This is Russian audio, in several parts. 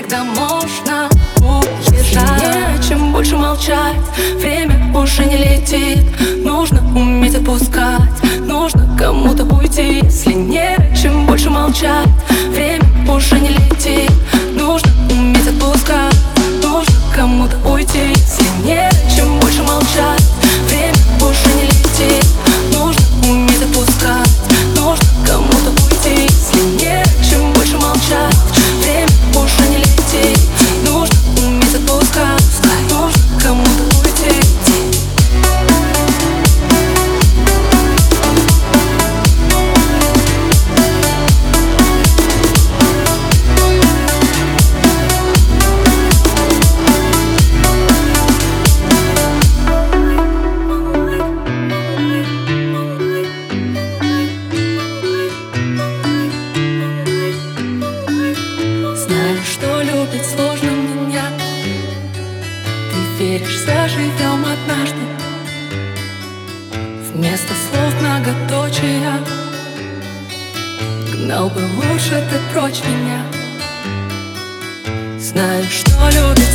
когда можно уезжать. Чем больше молчать, время уже не летит. Нужно уметь отпускать, нужно кому-то уйти. Если не чем больше молчать любить сложно меня. Ты веришь, заживем однажды. Вместо слов многоточия. Гнал бы лучше ты прочь меня. Знаю, что любить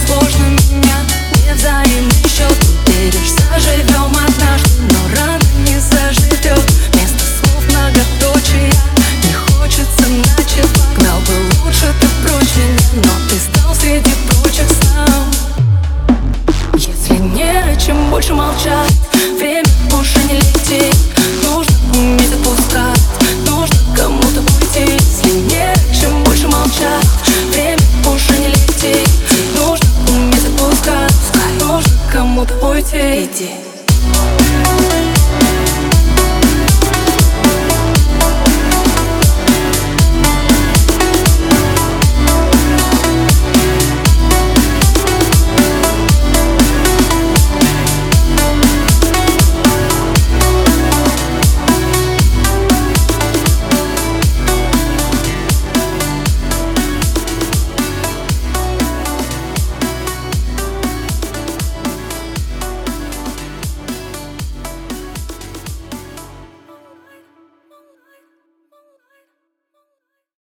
чем больше молчать Время уже не летит. Нужно уметь отпускать Нужно кому-то уйти Если не о чем больше молчать Время уже не летит. Нужно уметь отпускать Нужно кому-то уйти Иди